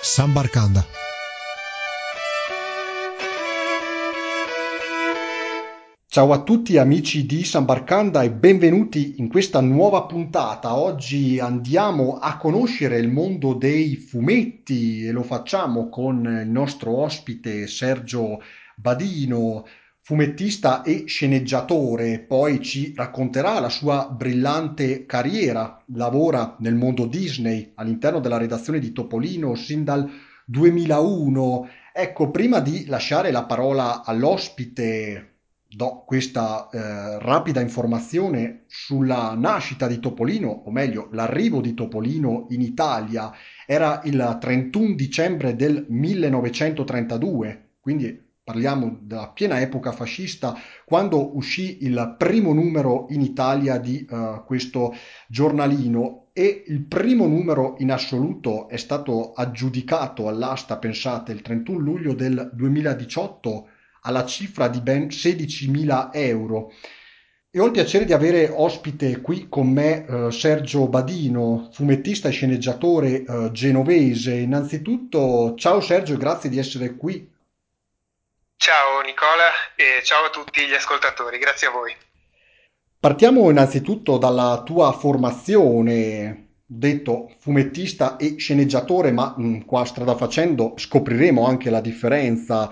Sambarcanda. Ciao a tutti amici di Sambarcanda e benvenuti in questa nuova puntata. Oggi andiamo a conoscere il mondo dei fumetti e lo facciamo con il nostro ospite Sergio Badino, fumettista e sceneggiatore, poi ci racconterà la sua brillante carriera. Lavora nel mondo Disney all'interno della redazione di Topolino sin dal 2001. Ecco, prima di lasciare la parola all'ospite, do questa eh, rapida informazione sulla nascita di Topolino, o meglio, l'arrivo di Topolino in Italia. Era il 31 dicembre del 1932, quindi parliamo della piena epoca fascista, quando uscì il primo numero in Italia di uh, questo giornalino e il primo numero in assoluto è stato aggiudicato all'asta, pensate, il 31 luglio del 2018 alla cifra di ben 16.000 euro. E ho il piacere di avere ospite qui con me eh, Sergio Badino, fumettista e sceneggiatore eh, genovese. Innanzitutto, ciao Sergio e grazie di essere qui Ciao Nicola e ciao a tutti gli ascoltatori, grazie a voi. Partiamo innanzitutto dalla tua formazione, detto fumettista e sceneggiatore, ma mh, mm, qua strada facendo scopriremo anche la differenza.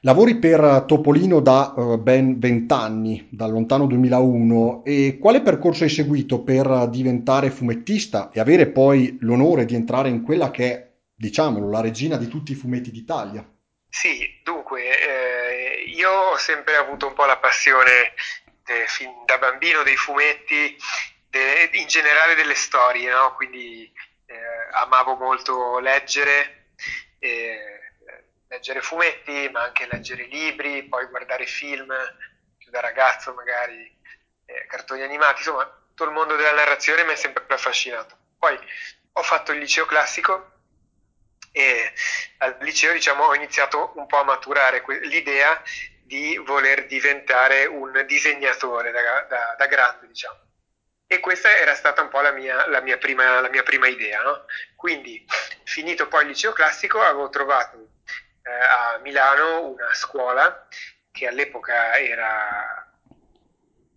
Lavori per Topolino da uh, ben vent'anni, dal lontano 2001, e quale percorso hai seguito per diventare fumettista e avere poi l'onore di entrare in quella che è, diciamolo, la regina di tutti i fumetti d'Italia? Sì, dunque, eh, io ho sempre avuto un po' la passione eh, fin da bambino dei fumetti, de, in generale delle storie, no? quindi eh, amavo molto leggere, leggere fumetti, ma anche leggere libri, poi guardare film, più da ragazzo magari, eh, cartoni animati, insomma, tutto il mondo della narrazione mi è sempre affascinato. Poi ho fatto il liceo classico e al liceo diciamo, ho iniziato un po' a maturare l'idea di voler diventare un disegnatore da, da, da grande, diciamo. E questa era stata un po' la mia, la mia, prima, la mia prima, idea. No? Quindi, finito poi il liceo classico, avevo trovato eh, a Milano una scuola che all'epoca era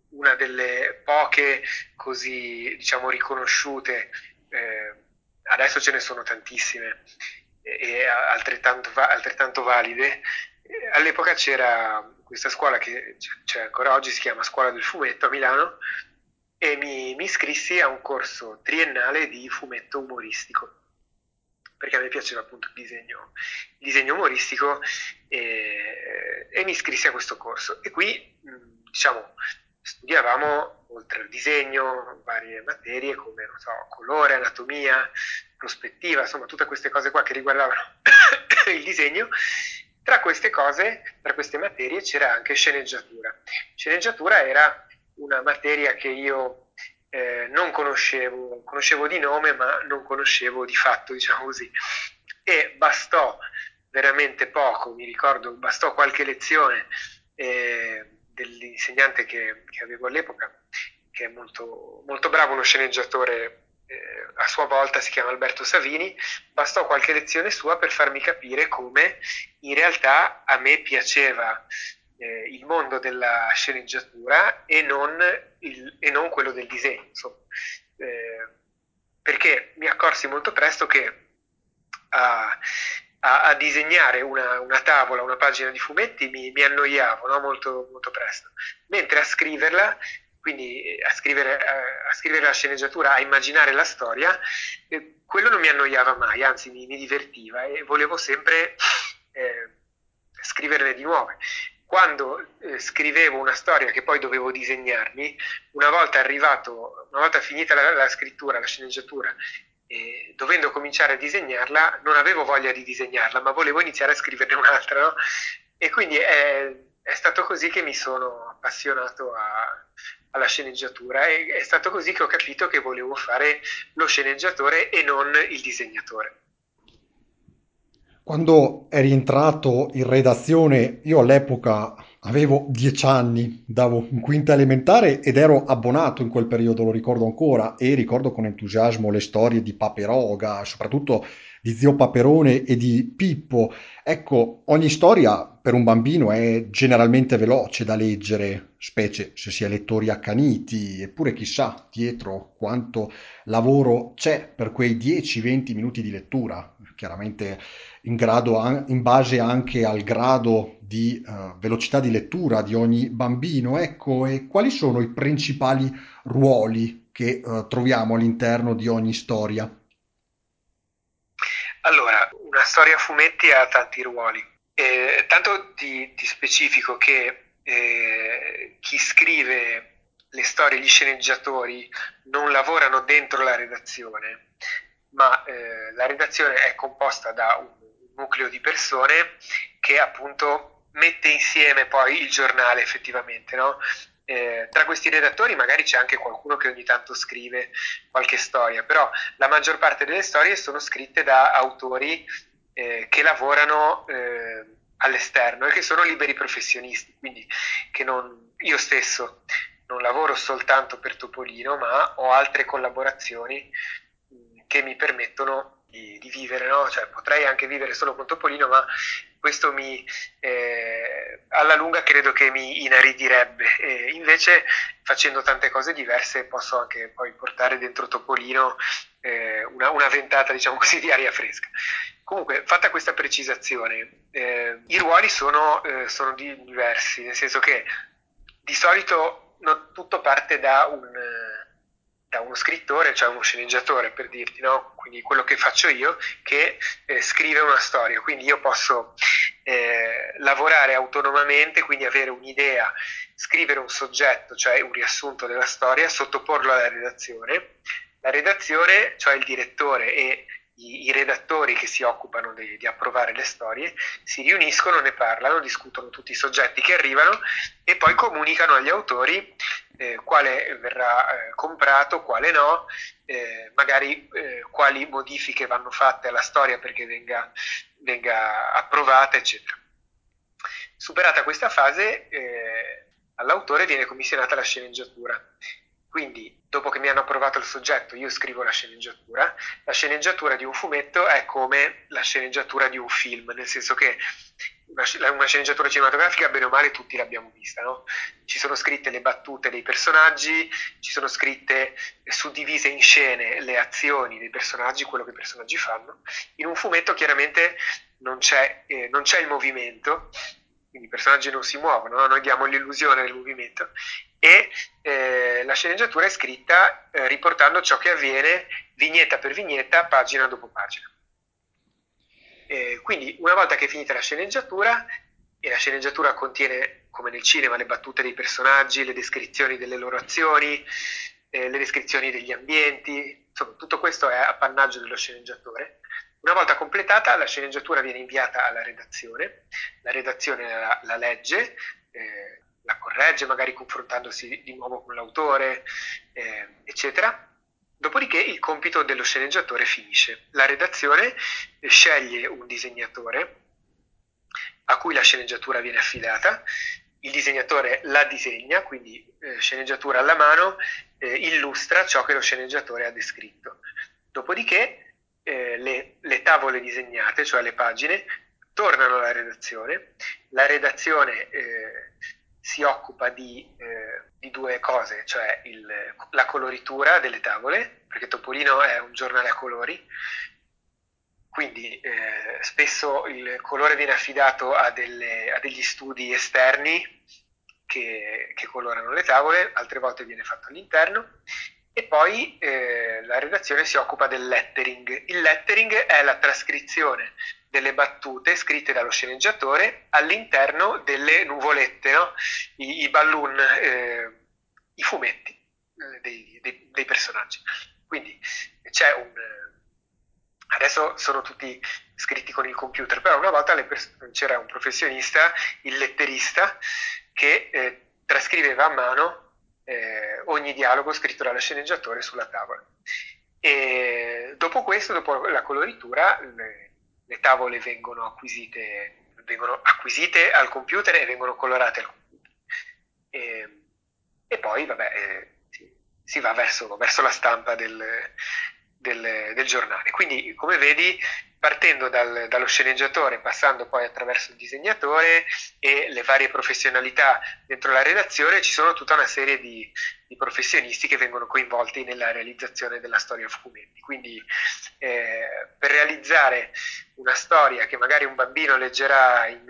una delle poche così, diciamo, riconosciute. Eh, adesso ce ne sono tantissime e altrettanto, altrettanto valide. All'epoca c'era questa scuola che c'è ancora oggi, si chiama Scuola del Fumetto a Milano, e mi, mi iscrissi a un corso triennale di fumetto umoristico perché a me piaceva appunto il disegno, il disegno umoristico e, e, mi iscrissi a questo corso. E qui, diciamo, studiavamo, oltre al disegno, varie materie come, so, colore, anatomia, prospettiva, insomma, tutte queste cose qua che riguardavano il disegno. Tra queste cose, tra queste materie, c'era anche sceneggiatura. Sceneggiatura era una materia che io eh, non conoscevo, conoscevo di nome, ma non conoscevo di fatto, diciamo così. E bastò veramente poco, mi ricordo, bastò qualche lezione. Eh, dell'insegnante che, che, avevo all'epoca, che è molto, molto bravo, uno sceneggiatore eh, a sua volta si chiama Alberto Savini, bastò qualche lezione sua per farmi capire come in realtà a me piaceva eh, il mondo della sceneggiatura e non, il, e non quello del disegno. Eh, perché mi accorsi molto presto che a, a, a disegnare una, una, tavola, una pagina di fumetti mi, mi annoiavo no? molto, molto presto, mentre a scriverla quindi eh, a scrivere, eh, a scrivere, la sceneggiatura, a immaginare la storia, eh, quello non mi annoiava mai, anzi mi, mi divertiva e volevo sempre eh, scriverne di nuove. Quando eh, scrivevo una storia che poi dovevo disegnarmi, una volta arrivato, una volta finita la, la scrittura, la sceneggiatura e dovendo cominciare a disegnarla, non avevo voglia di disegnarla, ma volevo iniziare a scriverne un'altra, no? E quindi è, è, stato così che mi sono appassionato a, alla sceneggiatura e è stato così che ho capito che volevo fare lo sceneggiatore e non il disegnatore. Quando è rientrato in redazione, io all'epoca Avevo dieci anni, davo in quinta elementare ed ero abbonato in quel periodo, lo ricordo ancora, e ricordo con entusiasmo le storie di Paperoga, soprattutto di Zio Paperone e di Pippo. Ecco, ogni storia per un bambino è generalmente veloce da leggere, specie se si è lettori accaniti, eppure chissà dietro quanto lavoro c'è per quei 10-20 minuti di lettura, chiaramente in, grado in base anche al grado di eh, velocità di lettura di ogni bambino. Ecco, e quali sono i principali ruoli che eh, troviamo all'interno di ogni storia? Allora, una storia a fumetti ha tanti ruoli. Eh, tanto ti, ti, specifico che eh, chi scrive le storie, gli sceneggiatori, non lavorano dentro la redazione, ma eh, la redazione è composta da un nucleo di persone che appunto mette insieme poi il giornale effettivamente, no? Eh, tra questi redattori magari c'è anche qualcuno che ogni tanto scrive qualche storia, però la maggior parte delle storie sono scritte da autori eh, che lavorano eh, all'esterno e che sono liberi professionisti, quindi che non, io stesso non lavoro soltanto per Topolino, ma ho altre collaborazioni che mi permettono di, di vivere, no? cioè, potrei anche vivere solo con Topolino, ma questo mi, eh, alla lunga credo che mi inaridirebbe. E invece, facendo tante cose diverse, posso anche poi portare dentro Topolino eh, una, una, ventata, diciamo così, di aria fresca. Comunque, fatta questa precisazione, eh, i ruoli sono, eh, sono diversi, nel senso che di solito non, tutto parte da un da uno scrittore, cioè uno sceneggiatore per dirti, no? Quindi quello che faccio io che eh, scrive una storia, quindi io posso eh, lavorare autonomamente, quindi avere un'idea, scrivere un soggetto, cioè un riassunto della storia, sottoporlo alla redazione. La redazione, cioè il direttore e i, i redattori che si occupano di, di, approvare le storie si riuniscono, ne parlano, discutono tutti i soggetti che arrivano e poi comunicano agli autori eh, quale verrà eh, comprato, quale no, eh, magari eh, quali modifiche vanno fatte alla storia perché venga, venga approvata, eccetera. Superata questa fase, eh, all'autore viene commissionata la sceneggiatura quindi, dopo che mi hanno approvato il soggetto, io scrivo la sceneggiatura. La sceneggiatura di un fumetto è come la sceneggiatura di un film, nel senso che una, una sceneggiatura cinematografica, bene o male, tutti l'abbiamo vista, no? Ci sono scritte le battute dei personaggi, ci sono scritte suddivise in scene le azioni dei personaggi, quello che i personaggi fanno. In un fumetto, chiaramente, non c'è, eh, non c'è il movimento, quindi i personaggi non si muovono, no? noi diamo l'illusione del movimento e eh, la sceneggiatura è scritta eh, riportando ciò che avviene vignetta per vignetta, pagina dopo pagina. Eh, quindi una volta che è finita la sceneggiatura, e la sceneggiatura contiene, come nel cinema, le battute dei personaggi, le descrizioni delle loro azioni, eh, le descrizioni degli ambienti, insomma tutto questo è appannaggio dello sceneggiatore. Una volta completata la sceneggiatura viene inviata alla redazione, la redazione la, la legge, eh, la corregge magari confrontandosi di nuovo con l'autore, eh, eccetera. Dopodiché il compito dello sceneggiatore finisce. La redazione sceglie un disegnatore a cui la sceneggiatura viene affidata, il disegnatore la disegna, quindi eh, sceneggiatura alla mano, eh, illustra ciò che lo sceneggiatore ha descritto. Dopodiché eh, le, le, tavole disegnate, cioè le pagine, tornano alla redazione, la redazione eh, si occupa di, eh, di due cose, cioè il, la coloritura delle tavole, perché Topolino è un giornale a colori, quindi eh, spesso il colore viene affidato a, delle, a degli studi esterni che, che, colorano le tavole, altre volte viene fatto all'interno e poi eh, la redazione si occupa del lettering. Il lettering è la trascrizione delle battute scritte dallo sceneggiatore all'interno delle nuvolette, no? I, i, balloon, eh, i fumetti eh, dei, dei, dei, personaggi. Quindi c'è un... Adesso sono tutti scritti con il computer, però una volta pers- c'era un professionista, il letterista, che eh, trascriveva a mano eh, ogni dialogo scritto dallo sceneggiatore sulla tavola. E dopo questo, dopo la coloritura, le tavole vengono acquisite, vengono acquisite, al computer e vengono colorate al computer. E, e poi, vabbè, eh, si, si, va verso, verso la stampa del, del, del giornale. Quindi, come vedi, partendo dal, dallo sceneggiatore, passando poi attraverso il disegnatore e le varie professionalità dentro la redazione, ci sono tutta una serie di, di professionisti che vengono coinvolti nella realizzazione della storia a fumetti. Quindi eh, per realizzare una storia che magari un bambino leggerà in,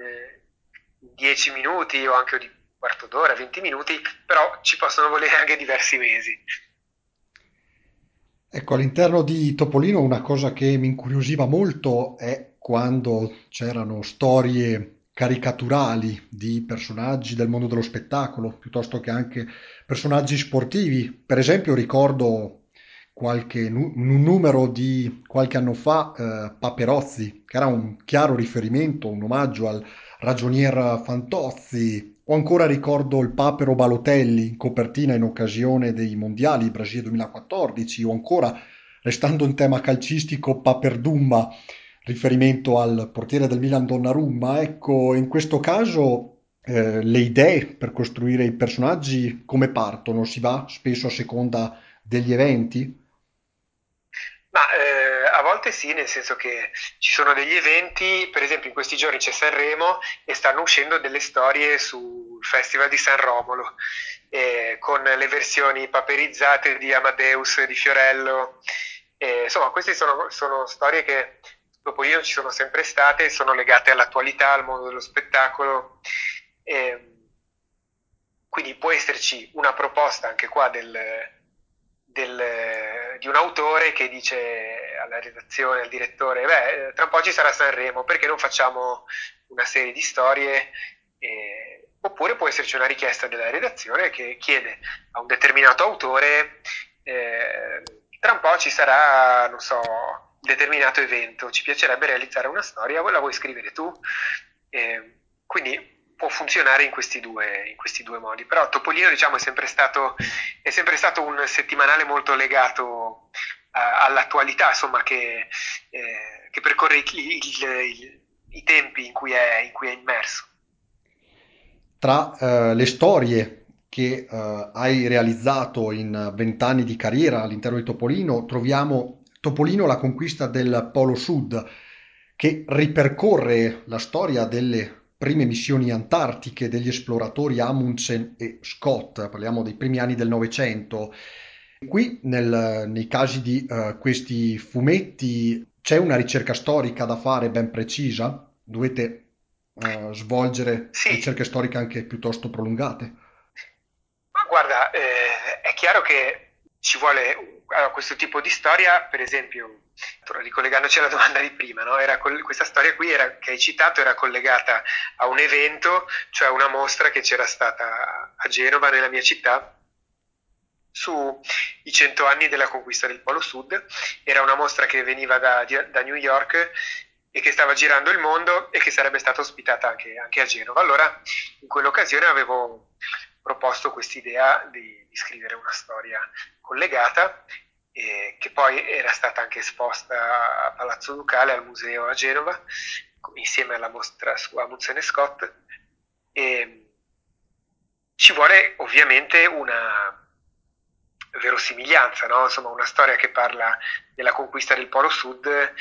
in 10 minuti o anche un quarto d'ora, 20 minuti, però ci possono volere anche diversi mesi. Ecco, all'interno di Topolino una cosa che mi incuriosiva molto è quando c'erano storie caricaturali di personaggi del mondo dello spettacolo, piuttosto che anche personaggi sportivi. Per esempio ricordo qualche, un numero di qualche anno fa, eh, Paperozzi, che era un chiaro riferimento, un omaggio al ragionier Fantozzi, o ancora ricordo il Papero Balotelli in copertina in occasione dei mondiali Brasile 2014, o ancora, restando in tema calcistico, Paperdumma, riferimento al portiere del Milan Donnarumma. Ecco, in questo caso eh, le idee per costruire i personaggi come partono? Si va spesso a seconda degli eventi? Ma eh, volte sì, nel senso che ci sono degli eventi, per esempio in questi giorni c'è Sanremo e stanno uscendo delle storie sul Festival di San Romolo, eh, con le versioni paperizzate di Amadeus di Fiorello. Eh, insomma, queste sono, sono storie che dopo io ci sono sempre state, sono legate all'attualità, al mondo dello spettacolo. quindi può esserci una proposta anche qua del, del, di un autore che dice alla redazione, al direttore, beh, tra un po' ci sarà Sanremo, perché non facciamo una serie di storie? Eh, oppure può esserci una richiesta della redazione che chiede a un determinato autore, eh, tra un po' ci sarà, non so, determinato evento, ci piacerebbe realizzare una storia, la vuoi scrivere tu? Eh, quindi può funzionare in questi due, in questi due modi. Però Topolino diciamo, è, sempre stato, è sempre stato un settimanale molto legato all'attualità, insomma, che, eh, che percorre il, il, il, i tempi in cui è, in cui è immerso. Tra uh, le storie che uh, hai realizzato in vent'anni di carriera all'interno di Topolino, troviamo Topolino la conquista del Polo Sud, che ripercorre la storia delle prime missioni antartiche degli esploratori Amundsen e Scott, parliamo dei primi anni del Novecento. Qui nel, nei casi di uh, questi fumetti c'è una ricerca storica da fare ben precisa? Dovete uh, svolgere sì. ricerche storiche anche piuttosto prolungate? Ma guarda, eh, è chiaro che ci vuole allora, questo tipo di storia, per esempio, ricollegandoci alla domanda di prima, no? coll- questa storia qui era, che hai citato era collegata a un evento, cioè una mostra che c'era stata a Genova, nella mia città, sui cento anni della conquista del Polo Sud. Era una mostra che veniva da, da, New York e che stava girando il mondo e che sarebbe stata ospitata anche, anche a Genova. Allora, in quell'occasione avevo proposto quest'idea di, di scrivere una storia collegata eh, che poi era stata anche esposta a Palazzo Ducale, al museo a Genova, insieme alla mostra su Amundsen Scott. E ci vuole ovviamente una verosimiglianza, no? Insomma, una storia che parla della conquista del Polo Sud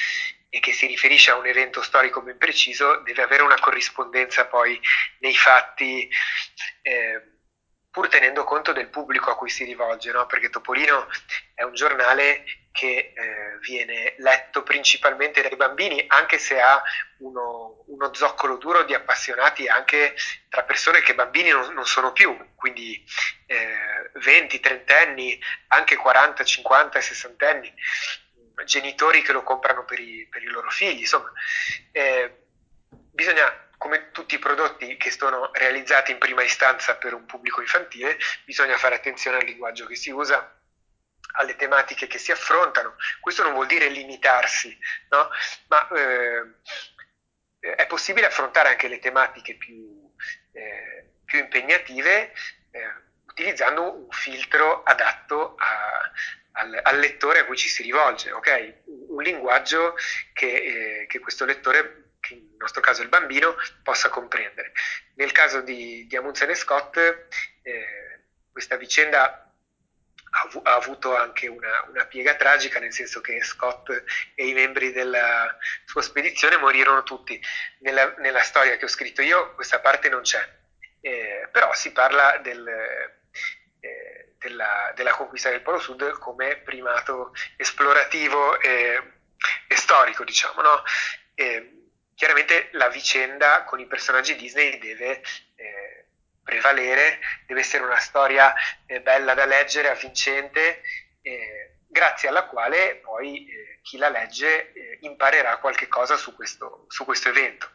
e che si riferisce a un evento storico ben preciso, deve avere una corrispondenza poi nei fatti. Eh, pur tenendo conto del pubblico a cui si rivolge, no? perché Topolino è un giornale che eh, viene letto principalmente dai bambini, anche se ha uno, uno, zoccolo duro di appassionati anche tra persone che bambini non, non sono più, quindi eh, 20, 30 anni, anche 40, 50, 60 anni, genitori che lo comprano per i, per i loro figli, insomma. Eh, bisogna come tutti i prodotti che sono realizzati in prima istanza per un pubblico infantile, bisogna fare attenzione al linguaggio che si usa, alle tematiche che si affrontano. Questo non vuol dire limitarsi, no? ma eh, è possibile affrontare anche le tematiche più, eh, più impegnative eh, utilizzando un filtro adatto a, al, al, lettore a cui ci si rivolge, okay? un, linguaggio che, eh, che questo lettore che nel nostro caso il bambino, possa comprendere. Nel caso di, di Amundsen e Scott, eh, questa vicenda ha, avuto anche una, una, piega tragica, nel senso che Scott e i membri della sua spedizione morirono tutti. Nella, nella storia che ho scritto io questa parte non c'è, eh, però si parla del, eh, della, della, conquista del Polo Sud come primato esplorativo e, e storico, diciamo. No? E, chiaramente la vicenda con i personaggi Disney deve eh, prevalere, deve essere una storia eh, bella da leggere, avvincente, eh, grazie alla quale poi eh, chi la legge eh, imparerà qualche cosa su questo, su questo evento.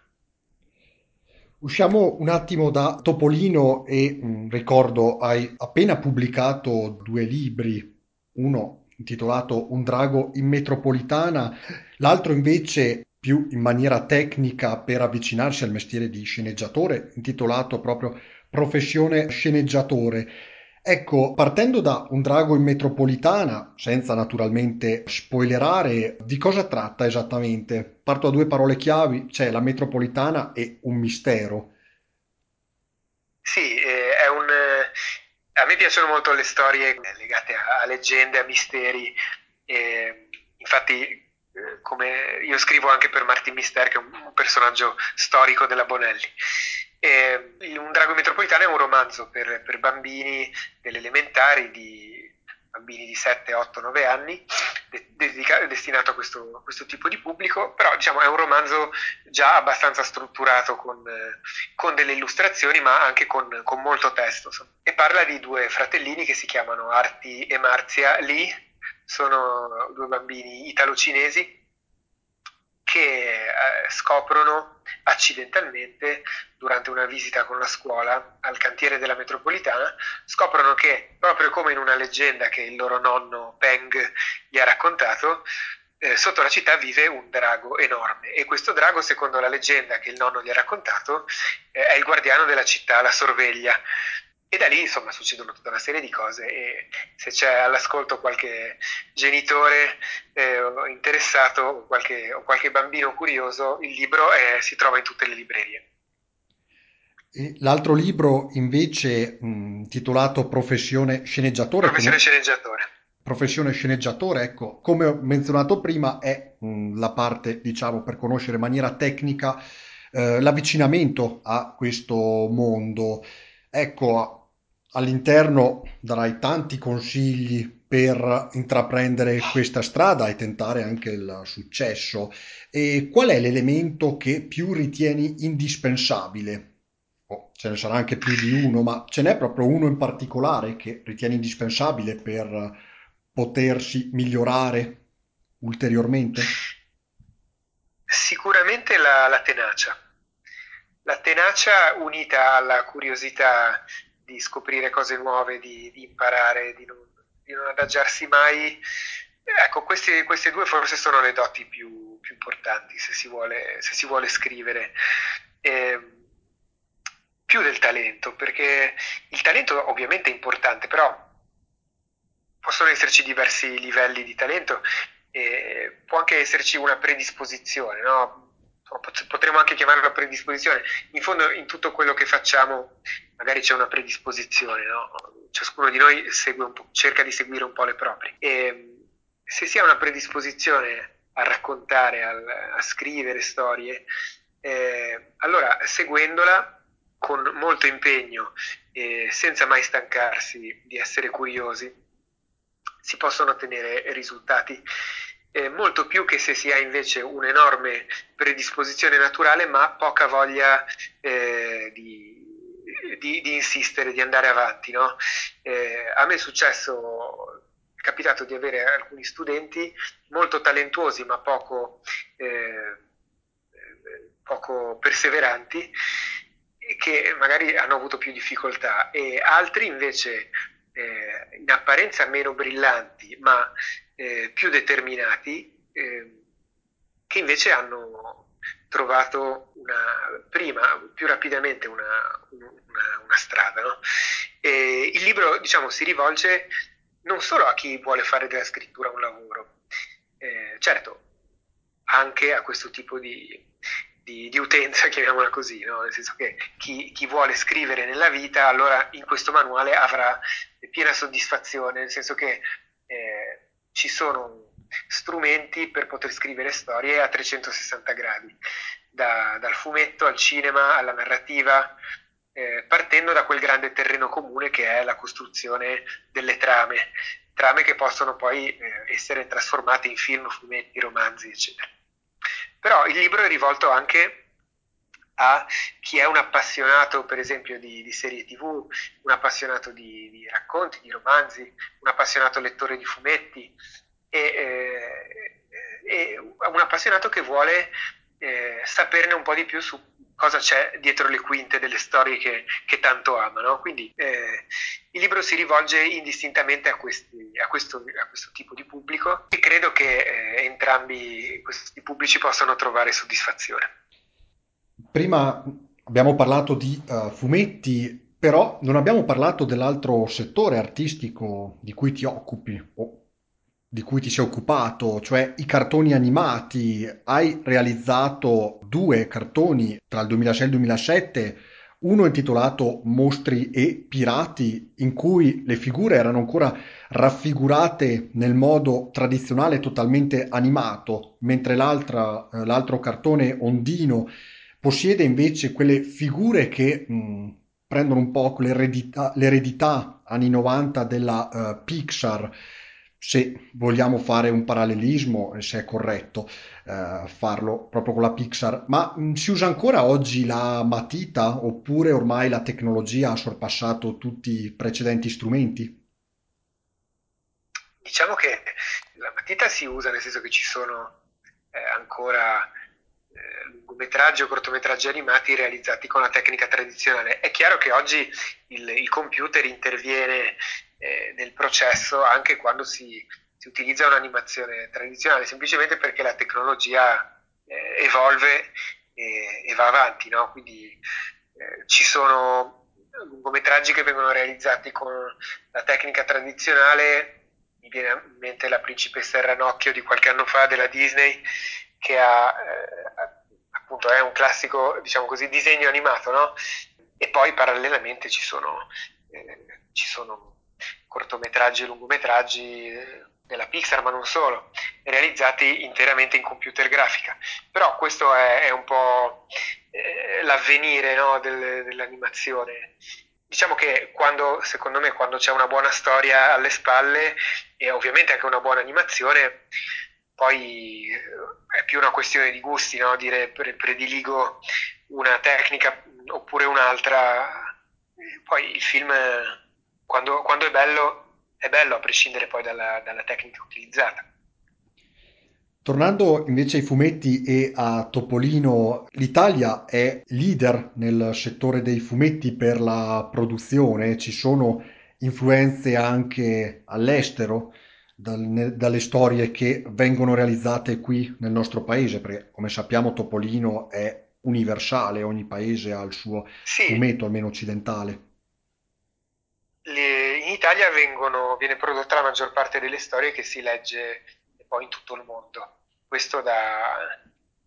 Usciamo un attimo da Topolino e mh, mm, ricordo hai appena pubblicato due libri, uno intitolato Un drago in metropolitana, l'altro invece più in maniera tecnica per avvicinarsi al mestiere di sceneggiatore, intitolato proprio Professione sceneggiatore. Ecco, partendo da Un drago in metropolitana, senza naturalmente spoilerare, di cosa tratta esattamente? Parto da due parole chiavi, c'è la metropolitana e un mistero. Sì, eh, è un... Eh, a me piacciono molto le storie legate a, a leggende, a misteri. E, infatti, eh, come io scrivo anche per Martin Mister, che è un personaggio storico della Bonelli. E un drago metropolitano è un romanzo per, per bambini delle elementari, di bambini di 7, 8, 9 anni, dedica- destinato a questo, questo, tipo di pubblico, però diciamo, è un romanzo già abbastanza strutturato con, con delle illustrazioni, ma anche con, con molto testo. Insomma. E parla di due fratellini che si chiamano Arti e Marzia Lee, sono due bambini italo-cinesi che eh, scoprono accidentalmente durante una visita con la scuola al cantiere della metropolitana, scoprono che proprio come in una leggenda che il loro nonno Peng gli ha raccontato, eh, sotto la città vive un drago enorme e questo drago, secondo la leggenda che il nonno gli ha raccontato, eh, è il guardiano della città, la sorveglia. E da lì insomma succedono tutta una serie di cose e se c'è all'ascolto qualche genitore eh, interessato o qualche, o qualche, bambino curioso, il libro è, si trova in tutte le librerie. L'altro libro invece mh, titolato Professione sceneggiatore. Professione come... sceneggiatore. Professione sceneggiatore, ecco, come ho menzionato prima, è mh, la parte, diciamo, per conoscere in maniera tecnica eh, l'avvicinamento a questo mondo. Ecco, all'interno darai tanti consigli per intraprendere questa strada e tentare anche il successo. E qual è l'elemento che più ritieni indispensabile? Oh, ce ne sarà anche più di uno, ma ce n'è proprio uno in particolare che ritieni indispensabile per potersi migliorare ulteriormente? Sicuramente la, la tenacia la tenacia unita alla curiosità di scoprire cose nuove, di, di imparare, di non, di non, adagiarsi mai. Ecco, queste, queste, due forse sono le doti più, più importanti se si vuole, se si vuole scrivere. Eh, più del talento, perché il talento ovviamente è importante, però possono esserci diversi livelli di talento e può anche esserci una predisposizione, no? Potremmo anche chiamarla predisposizione. In fondo, in tutto quello che facciamo, magari c'è una predisposizione, no? Ciascuno di noi cerca di seguire un po' le proprie. E se si ha una predisposizione a raccontare, a, a scrivere storie, eh, allora seguendola con molto impegno e senza mai stancarsi di essere curiosi, si possono ottenere risultati eh, molto più che se si ha invece un'enorme predisposizione naturale ma poca voglia eh, di, di, di, insistere, di andare avanti. No? Eh, a me è successo, è capitato di avere alcuni studenti molto talentuosi ma poco, eh, poco perseveranti che magari hanno avuto più difficoltà e altri invece eh, in apparenza meno brillanti ma eh, più determinati eh, che invece hanno trovato una, prima, più rapidamente una, una, una strada. No? il libro diciamo, si rivolge non solo a chi vuole fare della scrittura un lavoro, eh, certo, anche a questo tipo di, di, di utenza, chiamiamola così, no? nel senso che chi, chi, vuole scrivere nella vita, allora in questo manuale avrà piena soddisfazione, nel senso che ci sono strumenti per poter scrivere storie a 360 gradi, da, dal fumetto al cinema alla narrativa, eh, partendo da quel grande terreno comune che è la costruzione delle trame, trame che possono poi eh, essere trasformate in film, fumetti, romanzi, eccetera. Però il libro è rivolto anche a chi è un appassionato, per esempio, di, di serie tv, un appassionato di, di, racconti, di romanzi, un appassionato lettore di fumetti e, eh, e un appassionato che vuole eh, saperne un po' di più su cosa c'è dietro le quinte delle storie che, che tanto ama. No? Quindi eh, il libro si rivolge indistintamente a, questi, a, questo, a, questo, tipo di pubblico e credo che eh, entrambi questi pubblici possano trovare soddisfazione. Prima abbiamo parlato di uh, fumetti, però non abbiamo parlato dell'altro settore artistico di cui ti occupi, o di cui ti sei occupato, cioè i cartoni animati. Hai realizzato due cartoni tra il 2006 e il 2007, uno intitolato Mostri e Pirati, in cui le figure erano ancora raffigurate nel modo tradizionale totalmente animato, mentre eh, l'altro cartone Ondino possiede invece quelle figure che mh, prendono un po' l'eredità, l'eredità anni 90 della uh, Pixar se vogliamo fare un parallelismo, se è corretto eh, farlo proprio con la Pixar, ma mh, si usa ancora oggi la matita oppure ormai la tecnologia ha sorpassato tutti i precedenti strumenti? Diciamo che la matita si usa nel senso che ci sono eh, ancora eh, lungometraggi o cortometraggi animati realizzati con la tecnica tradizionale. È chiaro che oggi il, il computer interviene eh, nel processo anche quando si, si, utilizza un'animazione tradizionale, semplicemente perché la tecnologia eh, evolve e, e, va avanti, no? quindi eh, ci sono lungometraggi che vengono realizzati con la tecnica tradizionale, mi viene in mente la principessa ranocchio di qualche anno fa della Disney, che ha, eh, appunto è un classico, diciamo così, disegno animato, no? E poi parallelamente ci sono, eh, ci sono cortometraggi e lungometraggi eh, della Pixar, ma non solo, realizzati interamente in computer grafica. Però questo è, è un po' eh, l'avvenire no, del, dell'animazione. Diciamo che quando, secondo me, quando c'è una buona storia alle spalle e ovviamente anche una buona animazione, poi eh, è più una questione di gusti, no? dire prediligo una tecnica oppure un'altra. Poi il film quando, quando è bello, è bello a prescindere poi dalla, dalla tecnica utilizzata. Tornando invece ai fumetti e a Topolino, l'Italia è leader nel settore dei fumetti per la produzione, ci sono influenze anche all'estero dal, dalle storie che vengono realizzate qui nel nostro paese, perché come sappiamo Topolino è universale, ogni paese ha il suo sì. fumetto, almeno occidentale le, in Italia vengono, viene prodotta la maggior parte delle storie che si legge poi in tutto il mondo. Questo da,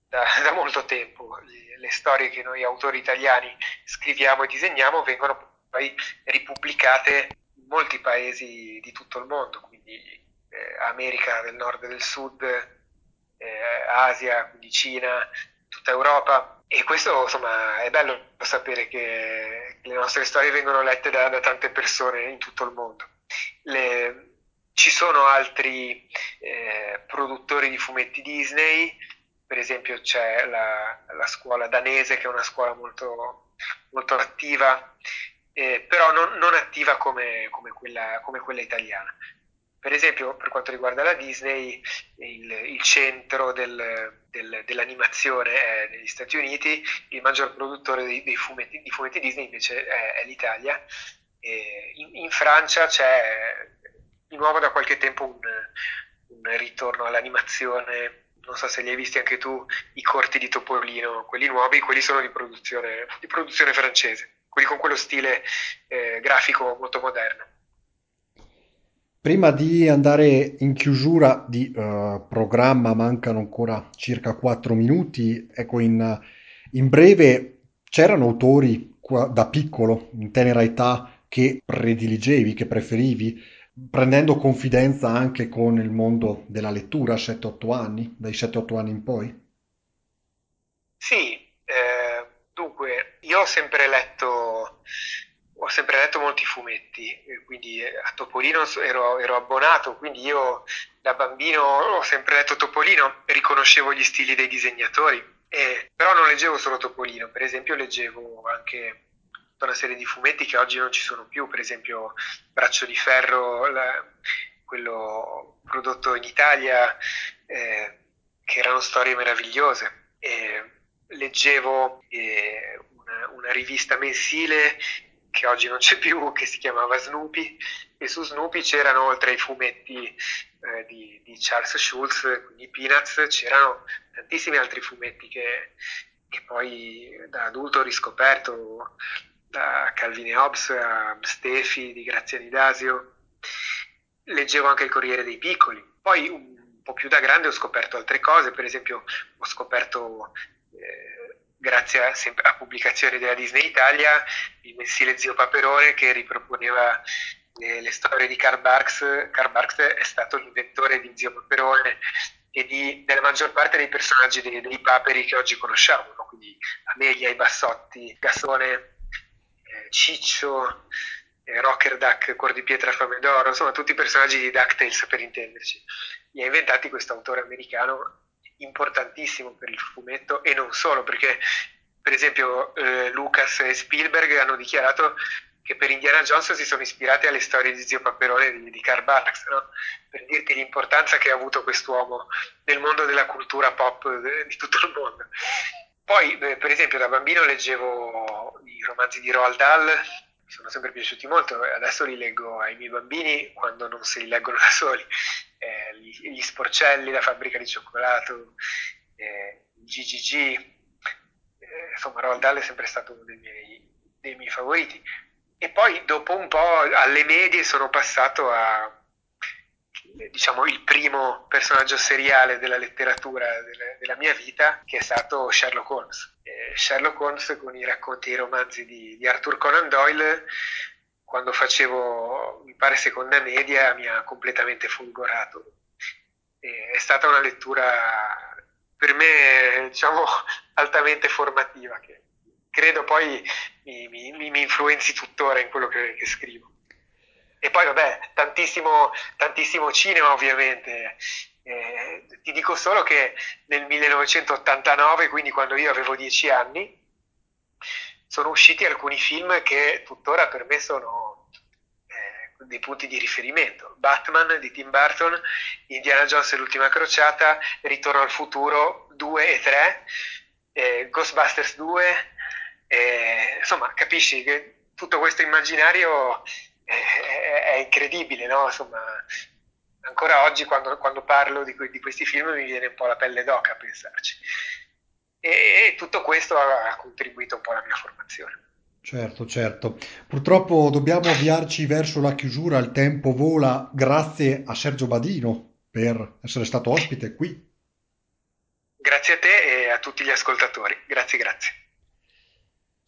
da, da molto tempo. Le, le, storie che noi autori italiani scriviamo e disegniamo vengono poi ripubblicate in molti paesi di tutto il mondo, quindi America del Nord e del Sud, eh, Asia, quindi Cina, tutta Europa e questo insomma è bello sapere che le nostre storie vengono lette da, da tante persone in tutto il mondo. Le, ci sono altri eh, produttori di fumetti Disney, per esempio c'è la, la, scuola danese che è una scuola molto, molto attiva, eh, però non, non attiva come, come, quella, come quella italiana. Per esempio, per quanto riguarda la Disney, il, il centro del, del, dell'animazione è negli Stati Uniti, il maggior produttore dei, dei fumetti, di fumetti Disney invece è, è l'Italia. In, in, Francia c'è di nuovo da qualche tempo un, un ritorno all'animazione non so se li hai visti anche tu, i corti di Topolino, quelli nuovi, quelli sono di produzione, di produzione francese, quelli con quello stile eh, grafico molto moderno. Prima di andare in chiusura di eh, programma, mancano ancora circa 4 minuti. Ecco, in, in breve, c'erano autori qua- da piccolo, in tenera età, che prediligevi, che preferivi, prendendo confidenza anche con il mondo della lettura a 7-8 anni, dai 7-8 anni in poi? Sì, eh, dunque, io ho sempre letto, ho sempre letto molti fumetti, eh, quindi eh, a Topolino ero, ero abbonato, quindi io da bambino ho sempre letto Topolino, riconoscevo gli stili dei disegnatori, eh, però non leggevo solo Topolino, per esempio leggevo anche tutta una serie di fumetti che oggi non ci sono più, per esempio Braccio di Ferro, la, quello prodotto in Italia, eh, che erano storie meravigliose. E leggevo eh, una, una rivista mensile che oggi non c'è più, che si chiamava Snoopy, e su Snoopy c'erano oltre ai fumetti eh, di, di, Charles Schulz, quindi Peanuts, c'erano tantissimi altri fumetti che, che poi da adulto ho riscoperto, da Calvin e Hobbes a Stefi di Graziani Dasio. Leggevo anche il Corriere dei Piccoli. Poi un po' più da grande ho scoperto altre cose, per esempio ho scoperto eh, grazie a, a, pubblicazioni della Disney Italia, il mensile Zio Paperone che riproponeva le, le storie di Karl Barks. Karl Barks è stato l'inventore di Zio Paperone e di, della maggior parte dei personaggi dei, dei paperi che oggi conosciamo, no? quindi Amelia, i Bassotti, Gassone, eh, Ciccio, eh, Rocker Duck, Cuor di Pietra, Fame d'Oro, insomma tutti i personaggi di DuckTales per intenderci. Li ha inventati questo autore americano importantissimo per il fumetto e non solo, perché per esempio eh, Lucas e Spielberg hanno dichiarato che per Indiana Jones si sono ispirati alle storie di Zio Paperone di, di Karl Barks, no? per dirti l'importanza che ha avuto quest'uomo nel mondo della cultura pop de, di tutto il mondo. Poi, eh, per esempio, da bambino leggevo i romanzi di Roald Dahl, sono sempre piaciuti molto, adesso li leggo ai miei bambini quando non se li leggono da soli eh, gli, gli, sporcelli, la fabbrica di cioccolato, eh, GGG, eh, insomma Roald Dahl è sempre stato uno dei miei, dei miei favoriti. E poi dopo un po' alle medie sono passato a diciamo il primo personaggio seriale della letteratura della, della mia vita che è stato Sherlock Holmes. Eh, Sherlock Holmes con i racconti e i romanzi di, di Arthur Conan Doyle quando facevo, mi pare, seconda media, mi ha completamente folgorato. E è stata una lettura per me, diciamo, altamente formativa, che credo poi mi, mi, mi influenzi tuttora in quello che, che, scrivo. E poi, vabbè, tantissimo, tantissimo cinema, ovviamente. Eh, ti dico solo che nel 1989, quindi quando io avevo dieci anni, sono usciti alcuni film che tuttora per me sono eh, dei punti di riferimento. Batman di Tim Burton, Indiana Jones e l'ultima crociata, Ritorno al futuro 2 e 3, eh, Ghostbusters 2, eh, insomma capisci che tutto questo immaginario è, è incredibile, no? Insomma, ancora oggi quando, quando parlo di, di, questi film mi viene un po' la pelle d'oca a pensarci e tutto questo ha contribuito un po' alla mia formazione. Certo, certo. Purtroppo dobbiamo avviarci verso la chiusura, il tempo vola. Grazie a Sergio Badino per essere stato ospite qui. Grazie a te e a tutti gli ascoltatori. Grazie, grazie.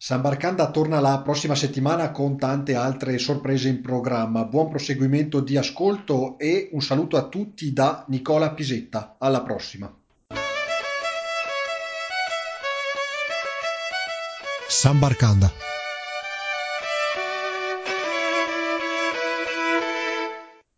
San Barcanda torna la prossima settimana con tante altre sorprese in programma. Buon proseguimento di ascolto e un saluto a tutti da Nicola Pisetta. Alla prossima. Sambarkanda